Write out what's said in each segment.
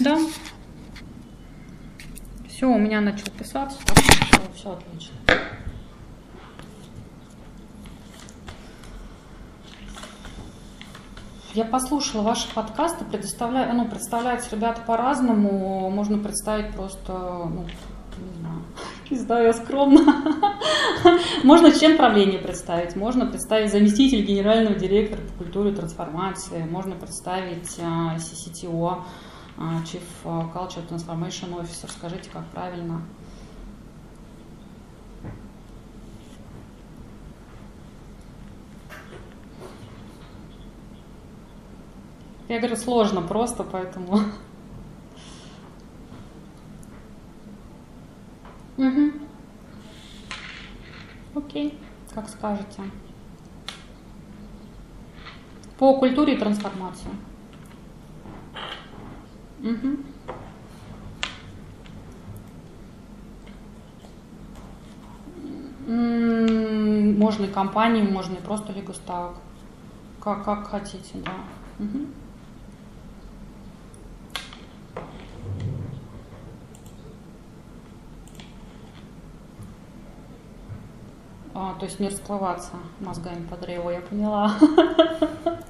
Да. Все, у меня начал писаться, так что все отлично. Я послушала ваши подкасты, предоставляю, ну, представляются ребята по-разному. Можно представить просто, ну, не знаю, не знаю, я скромно. Можно член правления представить, можно представить заместитель генерального директора по культуре трансформации, можно представить CCTO, uh, Chief Culture Transformation Officer. Скажите, как правильно? Я говорю, сложно просто, поэтому... Угу. Окей, как скажете. По культуре и трансформации. Угу. Можно и компанию, можно и просто лигоставок. Как, как хотите, да. Угу. А, то есть не расплываться мозгами по древу, я поняла.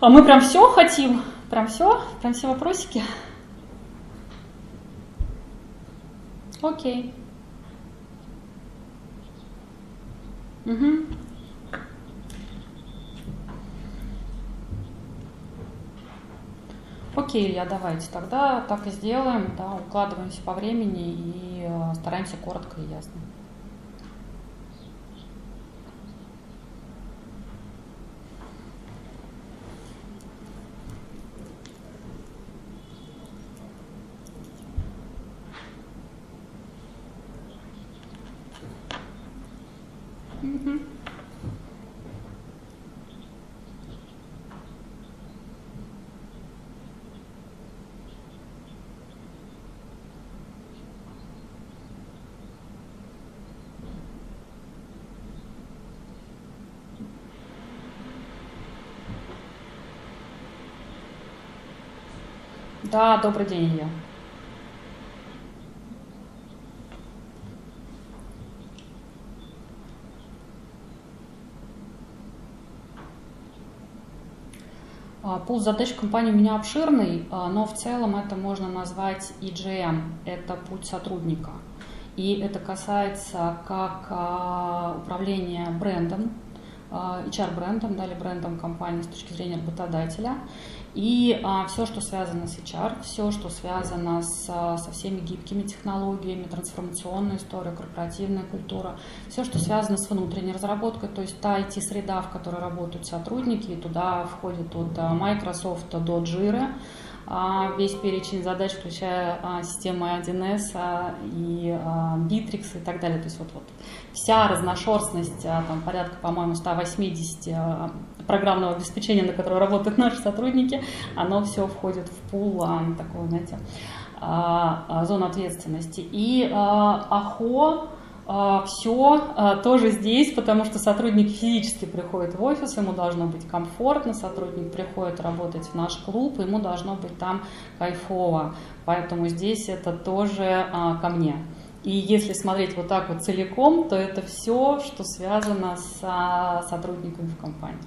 А мы прям все хотим? Прям все? Прям все вопросики? Окей. Угу. Окей, Илья, давайте тогда так и сделаем, да, укладываемся по времени и э, стараемся коротко и ясно. Да, добрый день, Илья. А, пул задач компании у меня обширный, а, но в целом это можно назвать EGM, это путь сотрудника. И это касается как а, управления брендом, HR-брендом, дали брендом компании с точки зрения работодателя, и а, все, что связано с HR, все, что связано с, со всеми гибкими технологиями, трансформационная история, корпоративная культура, все, что связано с внутренней разработкой, то есть та IT-среда, в которой работают сотрудники, и туда входит от а, Microsoft до Jira, а, весь перечень задач, включая а, системы 1С и Bittrex и так далее. То есть вот, вот вся разношерстность, там порядка, по-моему, 180 программного обеспечения, на котором работают наши сотрудники, оно все входит в пул такого, знаете, зону ответственности. И АХО а, все а, тоже здесь, потому что сотрудник физически приходит в офис, ему должно быть комфортно, сотрудник приходит работать в наш клуб, ему должно быть там кайфово. Поэтому здесь это тоже а, ко мне. И если смотреть вот так вот целиком, то это все, что связано с сотрудниками в компании.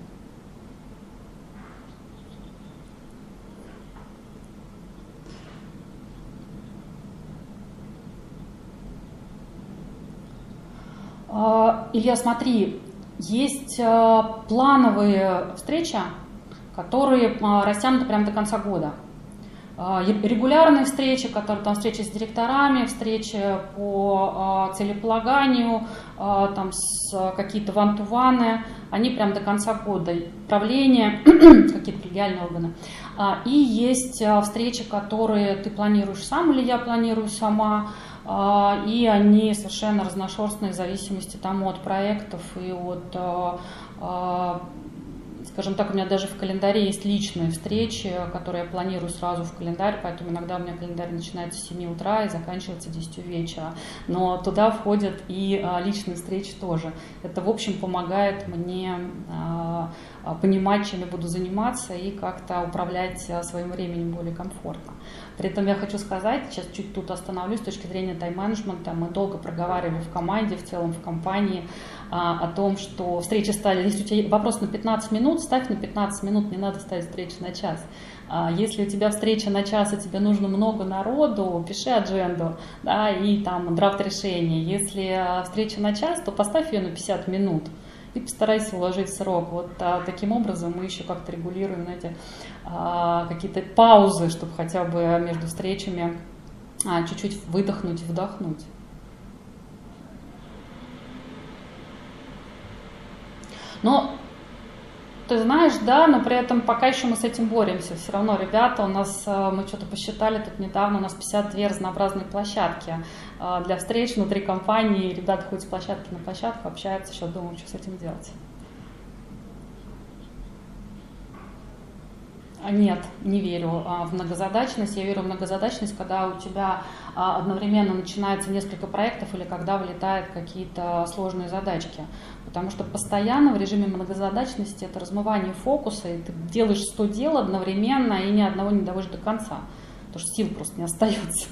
А, Илья, смотри, есть а, плановые встречи, которые а, растянуты прямо до конца года. Регулярные встречи, которые там встречи с директорами, встречи по целеполаганию, там какие-то вантуваны, они прям до конца года. Правление, какие-то коллегиальные органы. И есть встречи, которые ты планируешь сам или я планирую сама, а, и они совершенно разношерстные в зависимости там, от проектов и от а, а, Скажем так, у меня даже в календаре есть личные встречи, которые я планирую сразу в календарь, поэтому иногда у меня календарь начинается с 7 утра и заканчивается 10 вечера. Но туда входят и а, личные встречи тоже. Это, в общем, помогает мне а, а, понимать, чем я буду заниматься и как-то управлять своим временем более комфортно. При этом я хочу сказать, сейчас чуть тут остановлюсь с точки зрения тайм-менеджмента, мы долго проговаривали в команде, в целом в компании а, о том, что встречи стали, если у тебя вопрос на 15 минут, ставь на 15 минут, не надо ставить встречи на час. Если у тебя встреча на час, и тебе нужно много народу, пиши адженду да, и там драфт решения. Если встреча на час, то поставь ее на 50 минут и постарайся уложить срок. Вот а, таким образом мы еще как-то регулируем знаете, а, какие-то паузы, чтобы хотя бы между встречами а, чуть-чуть выдохнуть, вдохнуть. Но ты знаешь, да, но при этом пока еще мы с этим боремся. Все равно, ребята, у нас, э, мы что-то посчитали тут недавно, у нас 52 разнообразные площадки э, для встреч внутри компании. Ребята ходят с площадки на площадку, общаются, сейчас думают, что с этим делать. А, нет, не верю а, в многозадачность. Я верю в многозадачность, когда у тебя а, одновременно начинается несколько проектов или когда вылетают какие-то сложные задачки. Потому что постоянно в режиме многозадачности это размывание фокуса, и ты делаешь 100 дел одновременно и ни одного не доводишь до конца. Потому что сил просто не остается.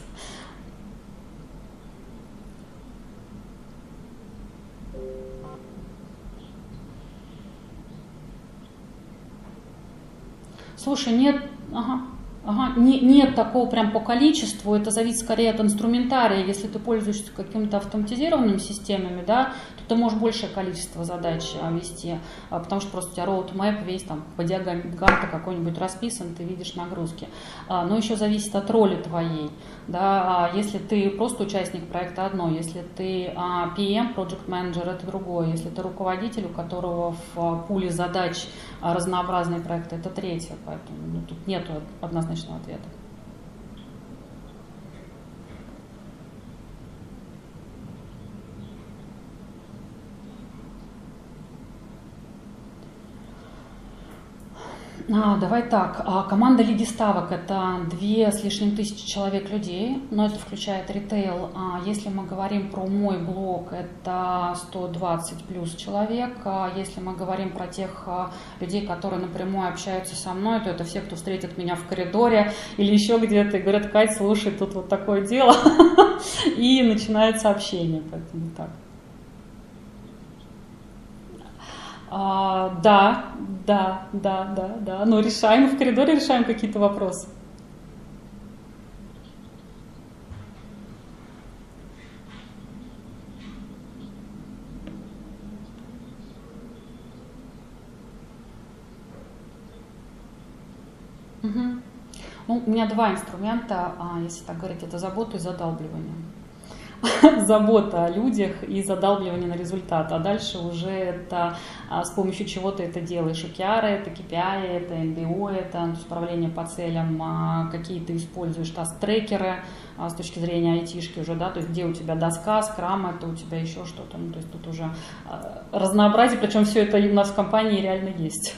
Слушай, нет, ага. Ага, не, нет такого прям по количеству, это зависит скорее от инструментария. Если ты пользуешься какими-то автоматизированными системами, да, ты можешь большее количество задач а, вести, а, потому что просто у тебя roadmap весь там по Ганта какой-нибудь расписан, ты видишь нагрузки. А, но еще зависит от роли твоей. Да, если ты просто участник проекта одно, если ты PM, Project Manager, это другое, если ты руководитель, у которого в пуле задач разнообразные проекты, это третье, поэтому ну, тут нет однозначного ответа. А, давай так. А, команда Лиги Ставок – это две с лишним тысячи человек людей, но это включает ритейл. А если мы говорим про мой блог, это 120 плюс человек. А если мы говорим про тех а, людей, которые напрямую общаются со мной, то это все, кто встретит меня в коридоре или еще где-то и говорят, Кать, слушай, тут вот такое дело. И начинается общение, поэтому так. А, да, да, да, да, да. Но решаем в коридоре, решаем какие-то вопросы. Угу. Ну, у меня два инструмента, а, если так говорить, это забота и задалбливание. забота о людях и задалбливание на результат. А дальше уже это а, с помощью чего ты это делаешь. OKR это KPI, это NDO, это управление по целям, а, какие ты используешь таст-трекеры а, с точки зрения айтишки уже, да, то есть где у тебя доска, скрам, это у тебя еще что-то. Ну, то есть тут уже разнообразие, причем все это у нас в компании реально есть.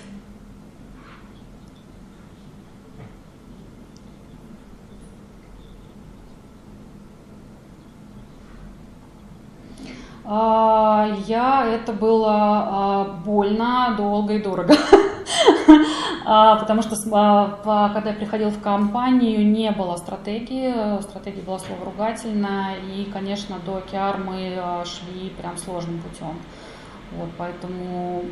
А, я, это было а, больно, долго и дорого. А, потому что когда я приходила в компанию, не было стратегии, стратегия была слово ругательное, и, конечно, до OKR мы шли прям сложным путем. Вот, поэтому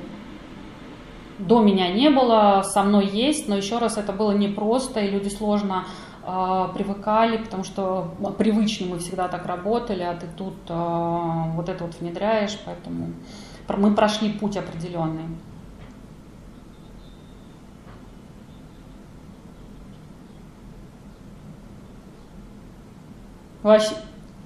до меня не было, со мной есть, но еще раз это было непросто, и люди сложно а, привыкали, потому что ну, привычно мы всегда так работали, а ты тут а, вот это вот внедряешь, поэтому мы прошли путь определенный. Вообще,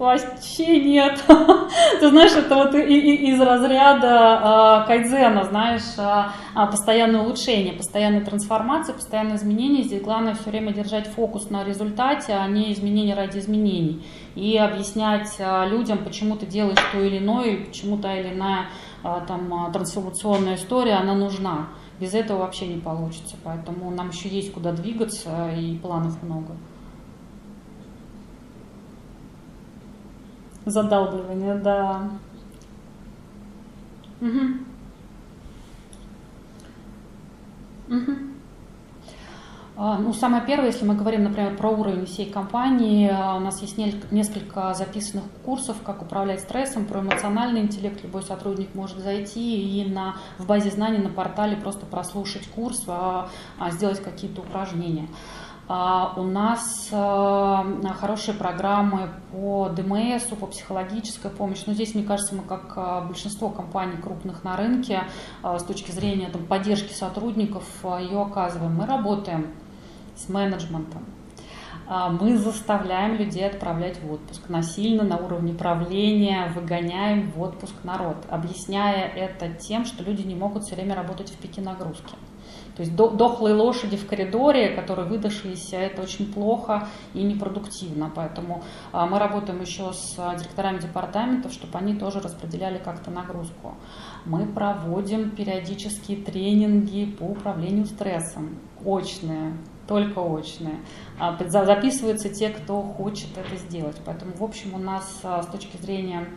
Вообще нет. Ты знаешь, это вот из разряда а, кайдзена, знаешь, а, а, постоянное улучшение, постоянная трансформация, постоянные изменения. Здесь главное все время держать фокус на результате, а не изменения ради изменений. И объяснять людям, почему ты делаешь то или иное, и почему та или иная там, трансформационная история, она нужна. Без этого вообще не получится. Поэтому нам еще есть куда двигаться и планов много. Задалбливание, да. Угу. Угу. Ну, самое первое, если мы говорим, например, про уровень всей компании, а, у нас есть несколько записанных курсов, как управлять стрессом, про эмоциональный интеллект. Любой сотрудник может зайти и на, в базе знаний на портале просто прослушать курс, а, а сделать какие-то упражнения. У нас хорошие программы по ДМС, по психологической помощи. Но здесь, мне кажется, мы, как большинство компаний крупных на рынке, с точки зрения там, поддержки сотрудников, ее оказываем. Мы работаем с менеджментом. Мы заставляем людей отправлять в отпуск насильно на уровне правления, выгоняем в отпуск народ, объясняя это тем, что люди не могут все время работать в пике нагрузки. То есть дохлые лошади в коридоре, которые выдохлись, это очень плохо и непродуктивно. Поэтому а, мы работаем еще с а, директорами департаментов, чтобы они тоже распределяли как-то нагрузку. Мы проводим периодические тренинги по управлению стрессом, очные, только очные. А, записываются те, кто хочет это сделать. Поэтому, в общем, у нас с точки зрения а,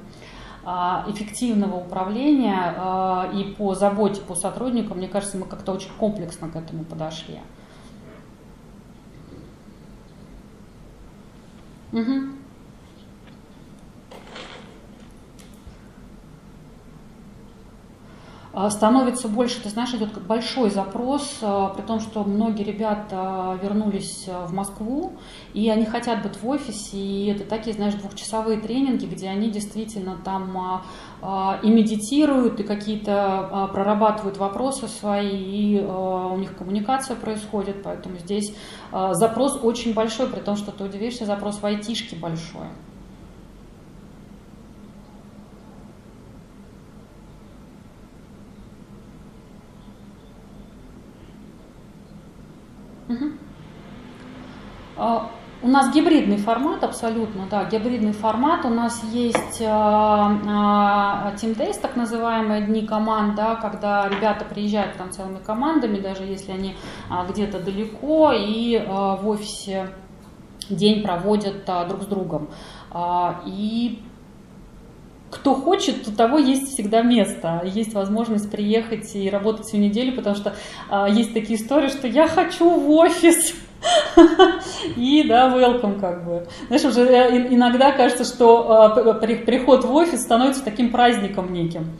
эффективного управления а, и по заботе по сотрудникам, мне кажется, мы как-то очень комплексно к этому подошли. Угу. Становится больше, ты знаешь, идет большой запрос, а, при том, что многие ребята вернулись а, в Москву, и они хотят быть в офисе, и это такие, знаешь, двухчасовые тренинги, где они действительно там и медитируют, и какие-то прорабатывают вопросы свои, и у них коммуникация происходит, поэтому здесь запрос очень большой, при том, что ты удивишься, запрос в айтишке большой. А, у нас гибридный формат абсолютно, да, гибридный формат. У нас есть э, э, Team Days, так называемые дни команд, да, когда ребята приезжают там целыми командами, даже если они где-то далеко, и в офисе день проводят друг с другом. И кто хочет, у того есть всегда место, есть возможность приехать и работать всю неделю, потому что э, есть такие истории, что я хочу в офис, и, да, welcome как бы. Знаешь, уже э, иногда кажется, что а, приход в офис становится таким праздником неким.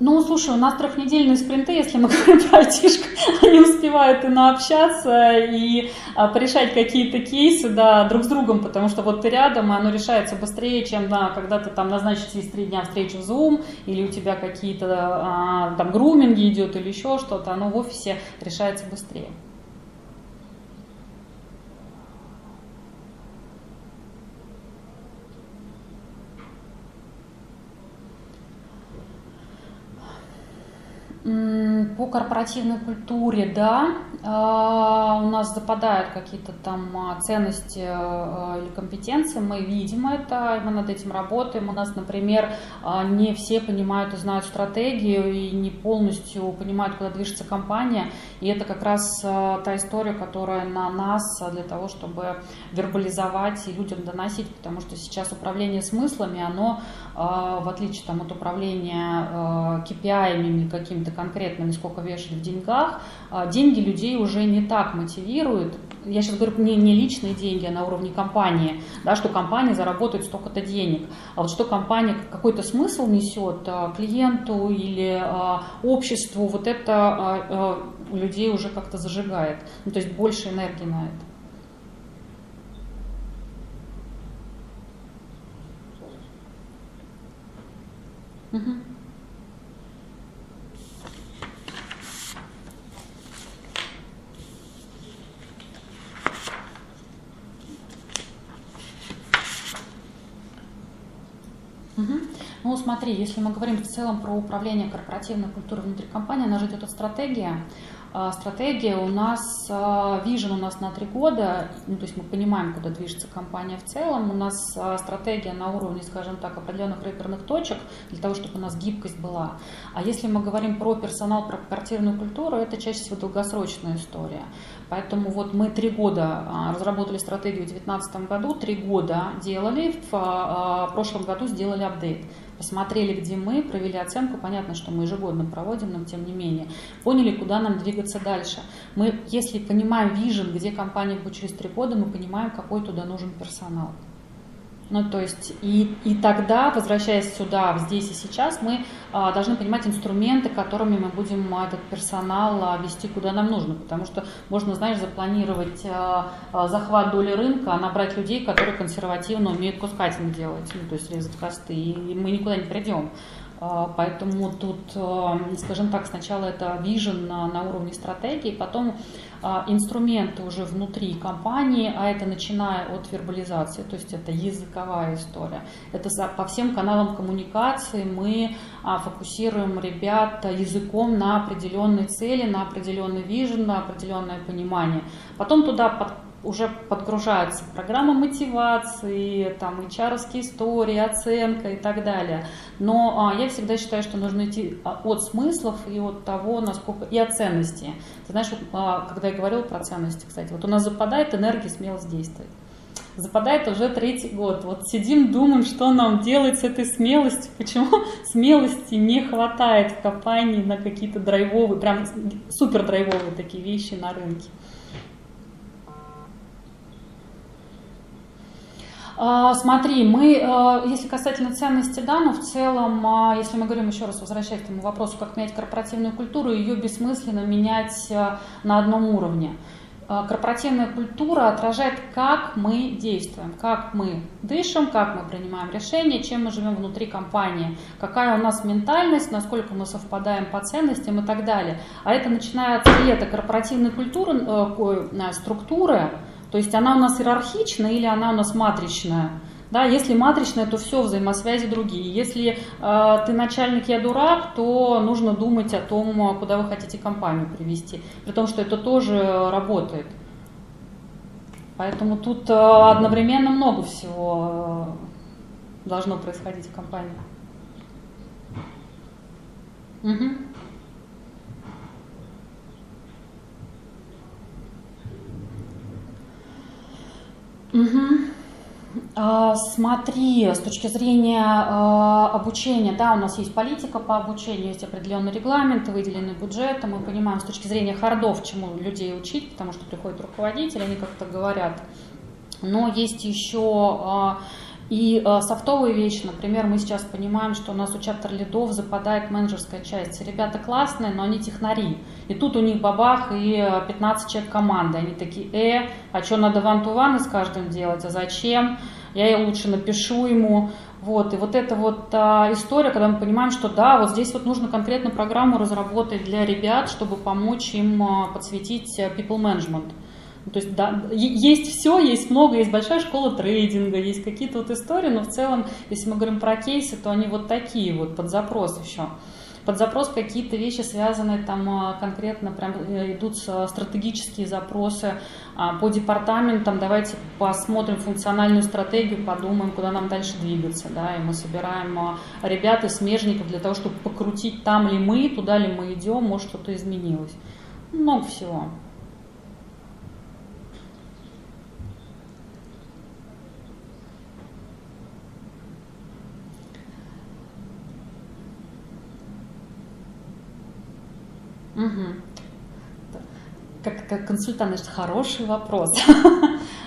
Ну, слушай, у нас трехнедельные спринты, если мы говорим про айтишку, они успевают и наобщаться, и а, порешать какие-то кейсы, да, друг с другом, потому что вот ты рядом, и оно решается быстрее, чем, да, когда ты там назначишь через три дня встречу в Zoom, или у тебя какие-то а, там груминги идет или еще что-то, оно в офисе решается быстрее. По корпоративной культуре, да, а, у нас западают какие-то там а, ценности а, или компетенции, мы видим это, мы над этим работаем. У нас, например, не все понимают и знают стратегию и не полностью понимают, куда движется компания. И это как раз та история, которая на нас для того, чтобы вербализовать и людям доносить, потому что сейчас управление смыслами, оно, в отличие там, от управления KPI или какими-то конкретными, сколько вешать в деньгах, деньги людей уже не так мотивирует. Я сейчас говорю не, не личные деньги, а на уровне компании, да, что компания заработает столько-то денег. А вот что компания какой-то смысл несет а, клиенту или а, обществу, вот это а, людей уже как-то зажигает. Ну, то есть больше энергии на это. Угу. Угу. Ну, смотри, если мы говорим в целом про управление корпоративной культурой внутри компании, она же идет от стратегии. А, стратегия у нас, вижен у нас на три года, ну, то есть мы понимаем, куда движется компания в целом. У нас стратегия на уровне, скажем так, определенных реперных точек, для того, чтобы у нас гибкость была. А если мы говорим про персонал, про корпоративную культуру, это чаще всего долгосрочная история. Поэтому вот мы три года разработали стратегию в 2019 году, три года делали, в прошлом году сделали апдейт посмотрели, где мы, провели оценку, понятно, что мы ежегодно проводим, но тем не менее, поняли, куда нам двигаться дальше. Мы, если понимаем вижен, где компания будет через три года, мы понимаем, какой туда нужен персонал. Ну, то есть, и, и тогда, возвращаясь сюда, здесь и сейчас, мы а, должны понимать инструменты, которыми мы будем этот персонал а, вести куда нам нужно. Потому что можно, знаешь, запланировать а, а, захват доли рынка, а набрать людей, которые консервативно умеют кускатинг делать, ну, то есть резать хвосты, и мы никуда не придем. А, поэтому тут, а, скажем так, сначала это вижен на, уровне стратегии, потом а, инструменты уже внутри компании, а это начиная от вербализации, то есть это языковая история. Это по всем каналам коммуникации мы фокусируем ребят языком на определенные цели, на определенный вижен, на определенное понимание. Потом туда под уже подгружается программа мотивации, там hr истории, оценка и так далее. Но а, я всегда считаю, что нужно идти а, от смыслов и от того, насколько и от ценности. Ты знаешь, а, когда я говорила про ценности, кстати, вот у нас западает энергия смелость действовать. Западает уже третий год. Вот сидим, думаем, что нам делать с этой смелостью. Почему смелости не хватает в компании на какие-то драйвовые, прям супер драйвовые такие вещи на рынке. А, смотри, мы, а, если касательно ценности, да, но в целом, а, если мы говорим еще раз, возвращаясь к этому вопросу, как менять корпоративную культуру, ее бессмысленно менять на одном уровне. Корпоративная культура отражает, как мы действуем, как мы дышим, как мы принимаем решения, чем мы живем внутри компании, какая у нас ментальность, насколько мы совпадаем по ценностям и так далее. А это начинается и это корпоративной культуры, э, структуры, то есть она у нас иерархичная или она у нас матричная. Да, если матричная, то все, взаимосвязи другие. Если э, ты начальник, я дурак, то нужно думать о том, куда вы хотите компанию привести. При том, что это тоже работает. Поэтому тут э, одновременно много всего э, должно происходить в компании. Угу. Угу. Смотри, с точки зрения а, обучения, да, у нас есть политика по обучению, есть определенный регламент, выделенный бюджет, мы понимаем с точки зрения хардов, чему людей учить, потому что приходят руководители, они как-то говорят. Но есть еще а, и э, софтовые вещи, например, мы сейчас понимаем, что у нас у чаптер лидов западает менеджерская часть. Ребята классные, но они технари. И тут у них бабах и 15 человек команды. Они такие, э, а что надо ван ту ван с каждым делать, а зачем? Я ей лучше напишу ему. Вот, и вот эта вот а, история, когда мы понимаем, что да, вот здесь вот нужно конкретно программу разработать для ребят, чтобы помочь им а, подсветить э, people management. Ну, то есть да, есть все, есть много, есть большая школа трейдинга, есть какие-то вот истории, но в целом, если мы говорим про кейсы, то они вот такие вот под запрос еще. Под запрос какие-то вещи связанные там а, конкретно, прям э, идут стратегические запросы а, по департаментам. Давайте посмотрим функциональную стратегию, подумаем, куда нам дальше двигаться. Да? И мы собираем а, ребят и смежников для того, чтобы покрутить, там ли мы, туда ли мы идем, может что-то изменилось. Много всего. Угу. Как, как консультант, значит, хороший вопрос.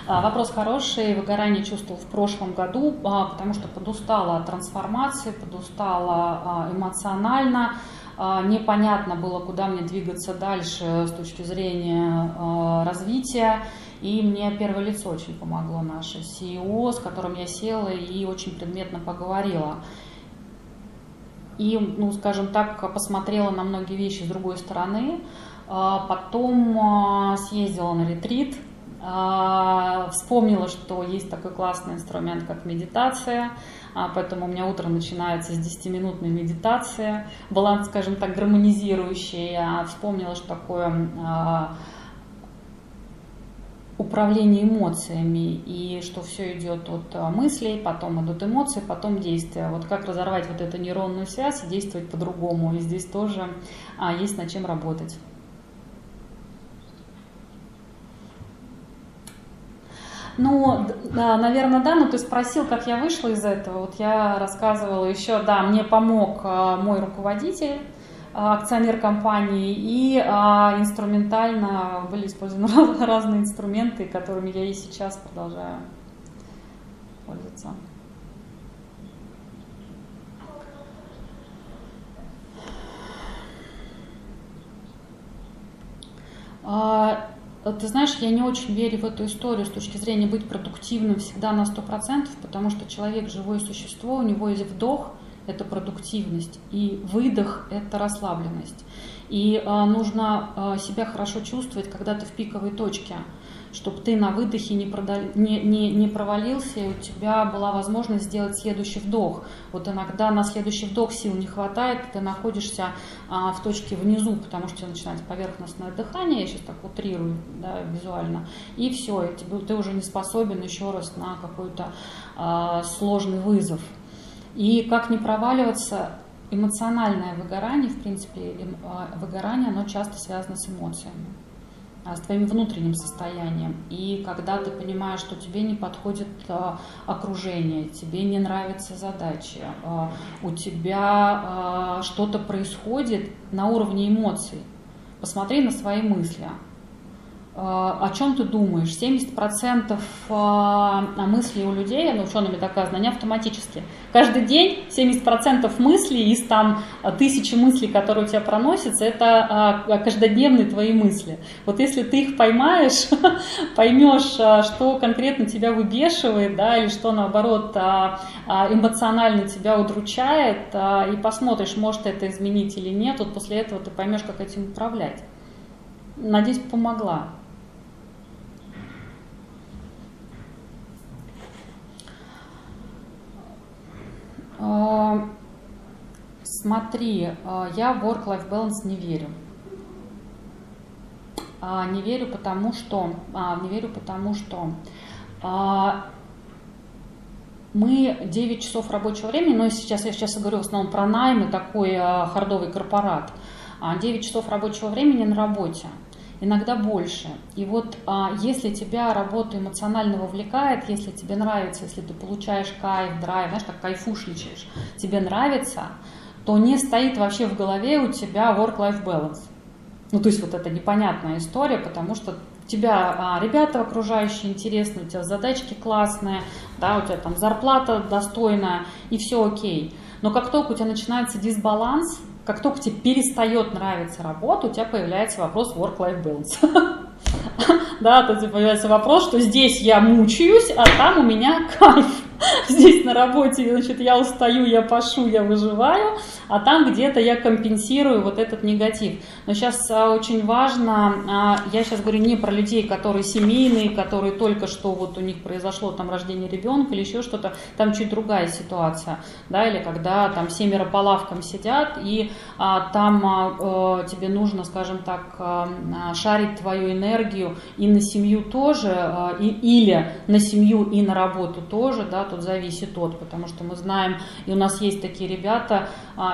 А, вопрос хороший, выгорание чувствовал в прошлом году, а, потому что подустала от трансформации, подустала а, эмоционально, непонятно было, куда мне двигаться дальше с точки зрения развития. И мне первое лицо очень помогло, наше CEO, с которым я села и очень предметно поговорила и, ну, скажем так, посмотрела на многие вещи с другой стороны. А, потом а, съездила на ретрит, а, вспомнила, что есть такой классный инструмент, как медитация, поэтому у меня утро начинается с 10-минутной медитации, баланс, скажем так, гармонизирующий. Я вспомнила, что такое управление эмоциями и что все идет от мыслей, потом идут эмоции, потом действия. Вот как разорвать вот эту нейронную связь и действовать по-другому. И здесь тоже а, есть над чем работать. Ну, да, наверное, да, но ты спросил, как я вышла из этого. Вот я рассказывала еще, да, мне помог а, мой руководитель, а, акционер компании, и а, инструментально были использованы разные инструменты, которыми я и сейчас продолжаю пользоваться. А, ты знаешь, я не очень верю в эту историю с точки зрения быть продуктивным всегда на 100%, потому что человек живое существо, у него есть вдох – это продуктивность, и выдох – это расслабленность. И э, нужно э, себя хорошо чувствовать, когда ты в пиковой точке – чтобы ты на выдохе не, продали, не, не, не провалился, и у тебя была возможность сделать следующий вдох. Вот иногда на следующий вдох сил не хватает, ты находишься а, в точке внизу, потому что начинается поверхностное дыхание, я сейчас так утрирую да, визуально, и все, и ты уже не способен еще раз на какой-то а, сложный вызов. И как не проваливаться, эмоциональное выгорание, в принципе, а, выгорание, оно часто связано с эмоциями. А, с твоим внутренним состоянием. И когда ты понимаешь, что тебе не подходит а, окружение, тебе не нравятся задачи, у тебя что-то происходит на уровне эмоций, посмотри на свои мысли. А, о чем ты думаешь? 70% а, мыслей у людей, ну, учеными доказано, они автоматически. Каждый день 70% мыслей из там тысячи мыслей, которые у тебя проносятся, это а, каждодневные твои мысли. Вот если ты их поймаешь, поймешь, что конкретно тебя выбешивает, да, или что наоборот эмоционально тебя удручает, и посмотришь, может это изменить или нет, вот после этого ты поймешь, как этим управлять. Надеюсь, помогла. А, смотри, а, я в work-life balance не верю. А, не верю, потому что, не верю, потому что мы 9 часов рабочего времени, но сейчас я сейчас говорю в основном про найм и такой хардовый корпорат, 9 часов рабочего времени на работе иногда больше. И вот а, если тебя работа эмоционально вовлекает, если тебе нравится, если ты получаешь кайф, драйв, знаешь, как кайфушничаешь, тебе нравится, то не стоит вообще в голове у тебя work-life balance. Ну, то есть вот это непонятная история, потому что у тебя а, ребята окружающие интересные, у тебя задачки классные, да, у тебя там зарплата достойная, и все окей. Но как только у тебя начинается дисбаланс, как только тебе перестает нравиться работа, у тебя появляется вопрос work-life balance. Да, то появляется вопрос, что здесь я мучаюсь, а там у меня кайф. здесь на работе, значит, я устаю, я пашу, я выживаю, а там где-то я компенсирую вот этот негатив. Но сейчас а, очень важно, а, я сейчас говорю не про людей, которые семейные, которые только что вот у них произошло там рождение ребенка или еще что-то, там чуть другая ситуация, да, или когда там семеро по лавкам сидят, и а, там а, тебе нужно, скажем так, а, шарить твою энергию и на семью тоже, и, или на семью и на работу тоже, да, тут зависит от, потому что мы знаем, и у нас есть такие ребята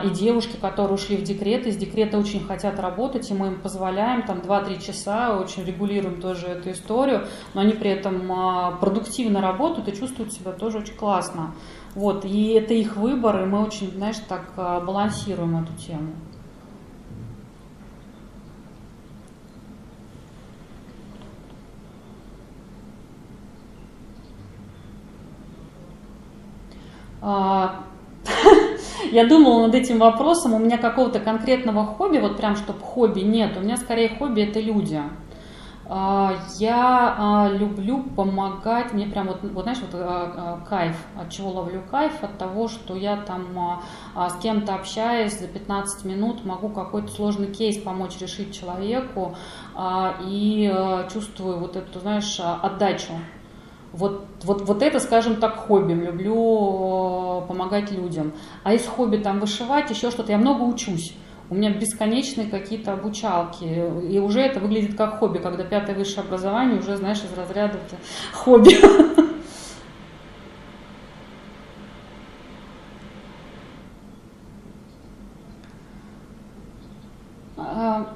и девушки, которые ушли в декрет, из декрета очень хотят работать, и мы им позволяем там 2-3 часа, очень регулируем тоже эту историю, но они при этом а, продуктивно работают и чувствуют себя тоже очень классно. Вот, и это их выбор, и мы очень, знаешь, так а, балансируем эту тему. А, я думала над этим вопросом, у меня какого-то конкретного хобби, вот прям чтобы хобби нет, у меня скорее хобби это люди. А, я а, люблю помогать, мне прям вот, вот знаешь, вот а, кайф, от чего ловлю кайф, от того, что я там с кем-то общаюсь за 15 минут, могу какой-то сложный кейс помочь решить человеку и чувствую вот эту, знаешь, отдачу. Вот, вот, вот это, скажем так, хобби. Люблю помогать людям. А из хобби там вышивать, еще что-то, я много учусь. У меня бесконечные какие-то обучалки. И уже это выглядит как хобби, когда пятое высшее образование уже, знаешь, из разряда хобби. А,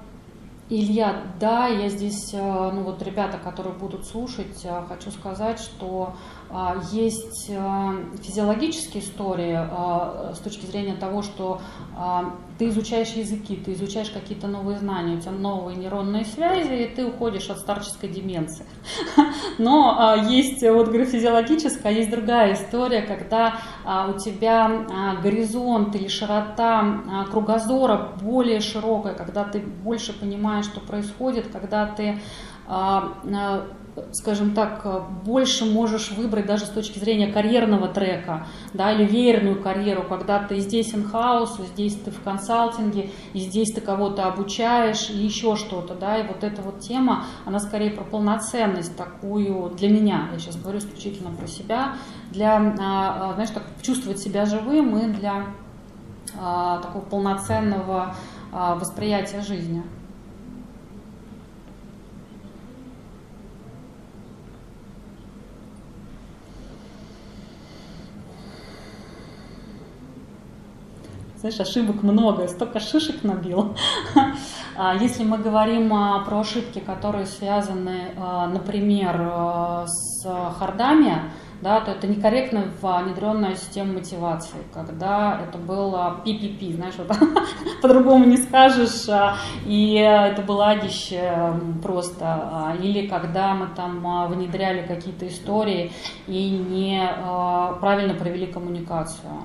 Илья, да, я здесь, э, ну вот ребята, которые будут слушать, э, хочу сказать, что есть э, физиологические истории с точки зрения того, что а, ты изучаешь языки, ты изучаешь какие-то новые знания, у тебя новые нейронные связи, и ты уходишь от старческой деменции. Но а, есть вот говорю, есть другая история, когда у тебя горизонт или широта кругозора более широкая, когда ты больше понимаешь, что происходит, когда ты скажем так, больше можешь выбрать даже с точки зрения карьерного трека, да, или веерную карьеру, когда ты здесь in-house, здесь ты в консалтинге, и здесь ты кого-то обучаешь, и еще что-то, да, и вот эта вот тема, она скорее про полноценность такую для меня, я сейчас говорю исключительно про себя, для, а, а, знаешь, так, чувствовать себя живым и для а, такого полноценного восприятия жизни. Знаешь, ошибок много, столько шишек набил. А если мы говорим а, про ошибки, которые связаны, а, например, с хардами, да, то это некорректно внедренная система мотивации, когда это было PPP, знаешь, вот, по-другому не скажешь, и это было адище просто, или когда мы там внедряли какие-то истории и не правильно провели коммуникацию.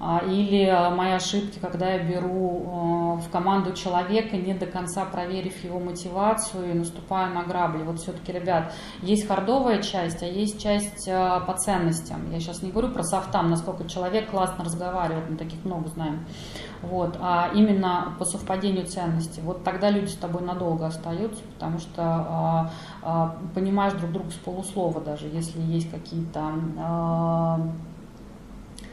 А, или а, мои ошибки, когда я беру а, в команду человека, не до конца проверив его мотивацию и наступаю на грабли. Вот все-таки, ребят, есть хардовая часть, а есть часть по ценностям. Я сейчас не говорю про софтам, насколько человек классно разговаривает, мы таких много знаем. Вот, а именно по совпадению ценностей. Вот тогда люди с тобой надолго остаются, потому что а, а, понимаешь друг друга с полуслова даже, если есть какие-то а,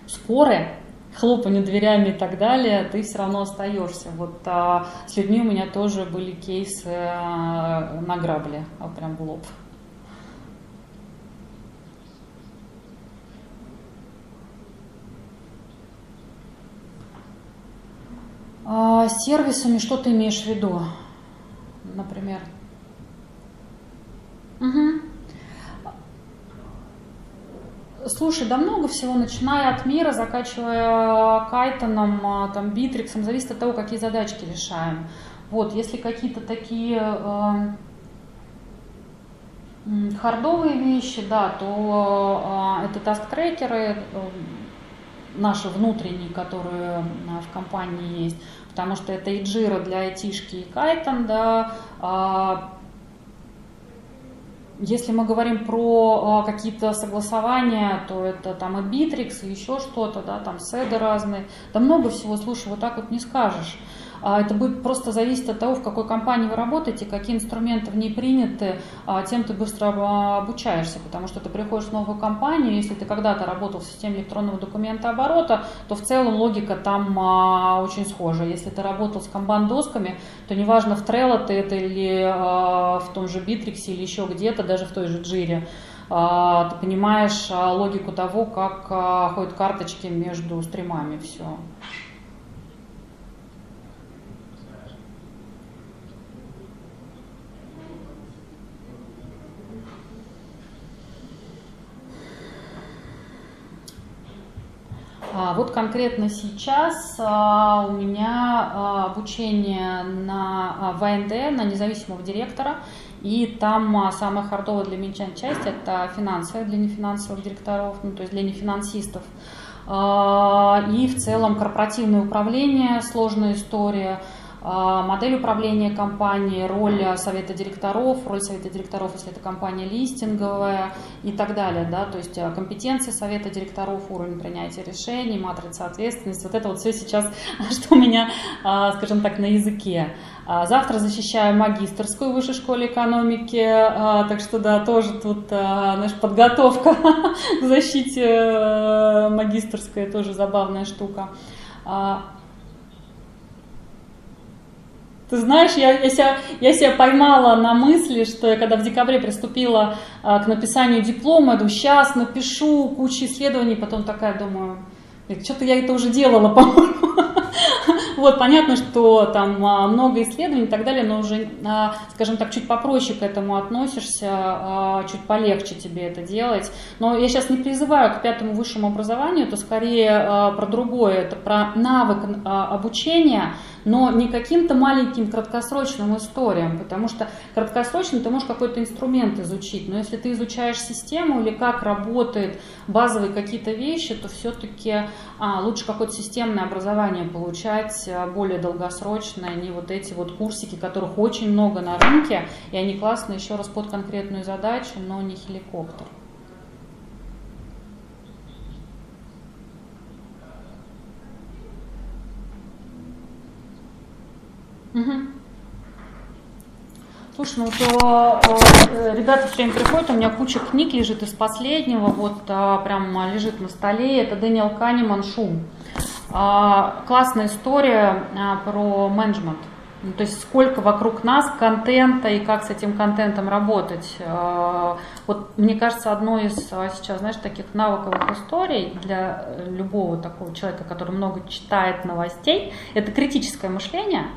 споры, хлопанью дверями и так далее, ты все равно остаешься. Вот а, с людьми у меня тоже были кейсы а, на грабли, а прям в лоб. А, сервисами что ты имеешь в виду, например? Угу. Слушай, да много всего, начиная от мира, заканчивая кайтоном, а, там, битриксом, зависит от того, какие задачки решаем. Вот, если какие-то такие э, хардовые вещи, да, то э, это таст-трекеры, э, наши внутренние, которые в компании есть, потому что это и Jira для айтишки, и Kaiten, да, если мы говорим про а, какие-то согласования, то это там и Битрикс, и еще что-то, да, там СЭДы разные, да много всего, слушай, вот так вот не скажешь. А это будет просто зависеть от того, в какой компании вы работаете, какие инструменты в ней приняты, а затем ты быстро обучаешься, потому что ты приходишь в новую компанию, если ты когда-то работал в системе электронного документооборота, то в целом логика там очень схожа. Если ты работал с комбан-досками, то неважно в Trello ты это или в том же Bittrex или еще где-то, даже в той же Jira, ты понимаешь логику того, как ходят карточки между стримами, все. Вот конкретно сейчас а, у меня а, обучение на ВНД, на независимого директора, и там самая хардовая для меня часть – это финансы для нефинансовых директоров, ну, то есть для нефинансистов. И в целом корпоративное управление, сложная история – а, модель управления компанией, роль совета директоров, роль совета директоров, если это компания листинговая и так далее, да, то есть а, компетенции совета директоров, уровень принятия решений, матрица ответственности, вот это вот все сейчас, что у меня, а, скажем так, на языке. Завтра защищаю магистрскую в высшей школе экономики, так что да, тоже тут знаешь, подготовка к защите э, магистрской, тоже забавная штука. Ты знаешь, я, я, себя, я себя поймала на мысли, что я когда в декабре приступила а, к написанию диплома, я думаю, сейчас напишу кучу исследований, потом такая думаю, что-то я это уже делала, по-моему. Вот, понятно, что там а, много исследований и так далее, но уже, а, скажем так, чуть попроще к этому относишься, а, чуть полегче тебе это делать. Но я сейчас не призываю к пятому высшему образованию, это скорее про другое, это про навык обучения, но не каким-то маленьким краткосрочным историям, потому что краткосрочно ты можешь какой-то инструмент изучить, но если ты изучаешь систему или как работают базовые какие-то вещи, то все-таки а, лучше какое-то системное образование получать, а, более долгосрочное, не вот эти вот курсики, которых очень много на рынке, и они классные еще раз под конкретную задачу, но не хеликоптер. Угу. Слушай, ну то э, ребята все время приходят, у меня куча книг лежит из последнего, вот а, прям лежит на столе, это Дэниел Канеман «Шум». А, классная история а, про менеджмент. Ну, то есть сколько вокруг нас контента и как с этим контентом работать. А, вот мне кажется, одной из а, сейчас, знаешь, таких навыковых историй для любого такого человека, который много читает новостей, это критическое мышление –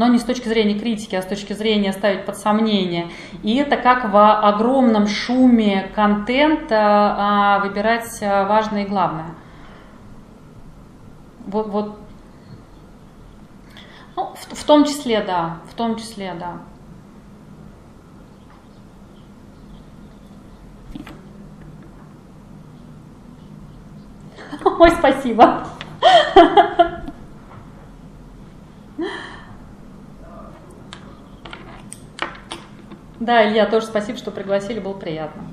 но не с точки зрения критики, а с точки зрения ставить под сомнение. И это как в огромном шуме контента а, выбирать а, важное и главное. Вот, вот. Ну, в, в том числе, да, в том числе, да. Ой, спасибо. Да, Илья, тоже спасибо, что пригласили, было приятно.